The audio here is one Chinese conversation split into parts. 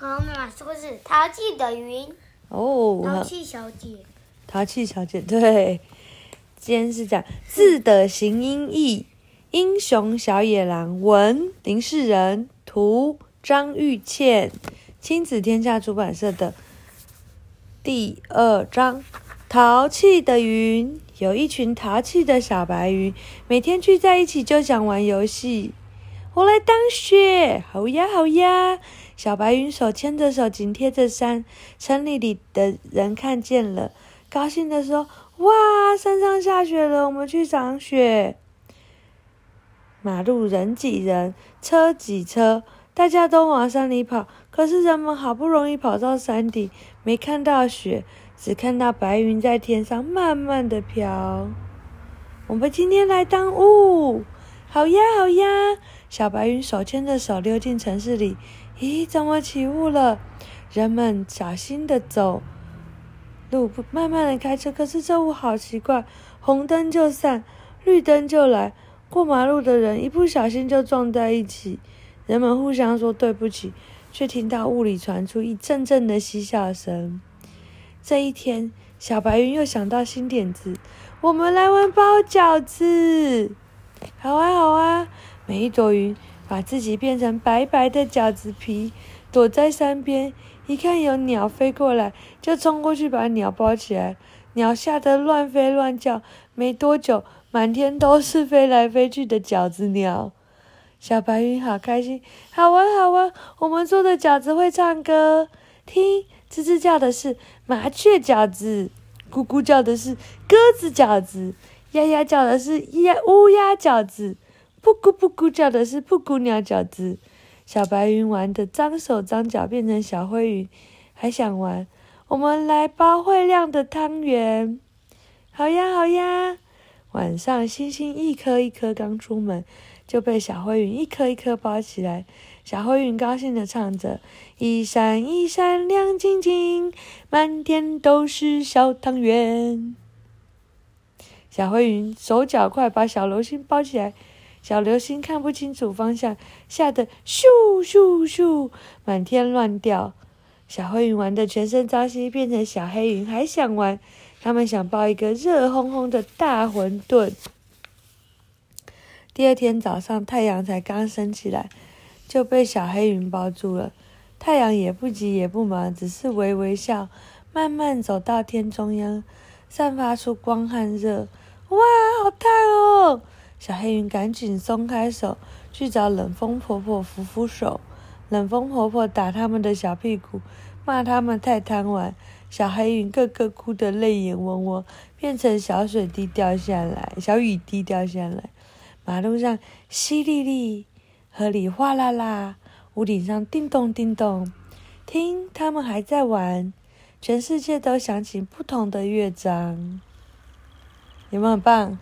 好，妈妈说是淘气的云。哦，淘气小姐。淘气小姐，对。今天是讲字的形音义，英雄小野狼文林世仁图张玉倩，亲子天下出版社的第二章。淘气的云，有一群淘气的小白云，每天聚在一起就想玩游戏。我来当雪，好呀好呀！小白云手牵着手，紧贴着山。城里里的人看见了，高兴地说：“哇，山上下雪了，我们去赏雪。”马路人挤人，车挤车，大家都往山里跑。可是人们好不容易跑到山顶，没看到雪。只看到白云在天上慢慢的飘。我们今天来当雾，好呀好呀！小白云手牵着手溜进城市里。咦，怎么起雾了？人们小心的走路，慢慢的开车。可是这雾好奇怪，红灯就散，绿灯就来。过马路的人一不小心就撞在一起。人们互相说对不起，却听到雾里传出一阵阵的嬉笑声。这一天，小白云又想到新点子，我们来玩包饺子。好啊，好啊！每一朵云把自己变成白白的饺子皮，躲在山边。一看有鸟飞过来，就冲过去把鸟包起来。鸟吓得乱飞乱叫，没多久，满天都是飞来飞去的饺子鸟。小白云好开心，好玩，好玩！我们做的饺子会唱歌，听。吱吱叫的是麻雀饺子，咕咕叫的是鸽子饺子，呀呀叫的是鸭乌鸦饺子，布咕布咕叫的是布谷鸟饺子。小白云玩得脏手脏脚，变成小灰云，还想玩。我们来包会亮的汤圆，好呀好呀。晚上星星一颗一颗刚出门，就被小灰云一颗一颗包起来。小灰云高兴地唱着：“一闪一闪亮晶晶，满天都是小汤圆。”小灰云手脚快，把小流星包起来。小流星看不清楚方向，吓得咻咻咻，满天乱掉。小灰云玩得全身脏兮，变成小黑云，还想玩。他们想包一个热烘烘的大馄饨。第二天早上，太阳才刚升起来。就被小黑云包住了。太阳也不急也不忙，只是微微笑，慢慢走到天中央，散发出光和热。哇，好烫哦！小黑云赶紧松开手，去找冷风婆婆扶扶手。冷风婆婆打他们的小屁股，骂他们太贪玩。小黑云个个哭得泪眼汪汪，变成小水滴掉下来，小雨滴掉下来。马路上淅沥沥。河里哗啦啦，屋顶上叮咚叮咚，听他们还在玩，全世界都响起不同的乐章，有没有很棒？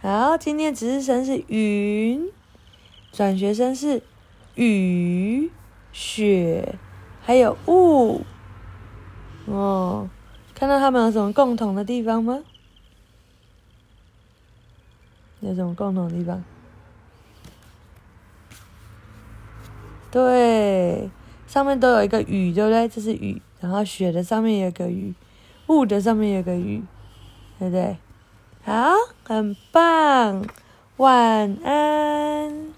好，今天值日生是云，转学生是雨、雪，还有雾。哦，看到他们有什么共同的地方吗？有什么共同的地方？对，上面都有一个雨，对不对？这是雨，然后雪的上面有个雨，雾的上面有个雨，对不对？好，很棒，晚安。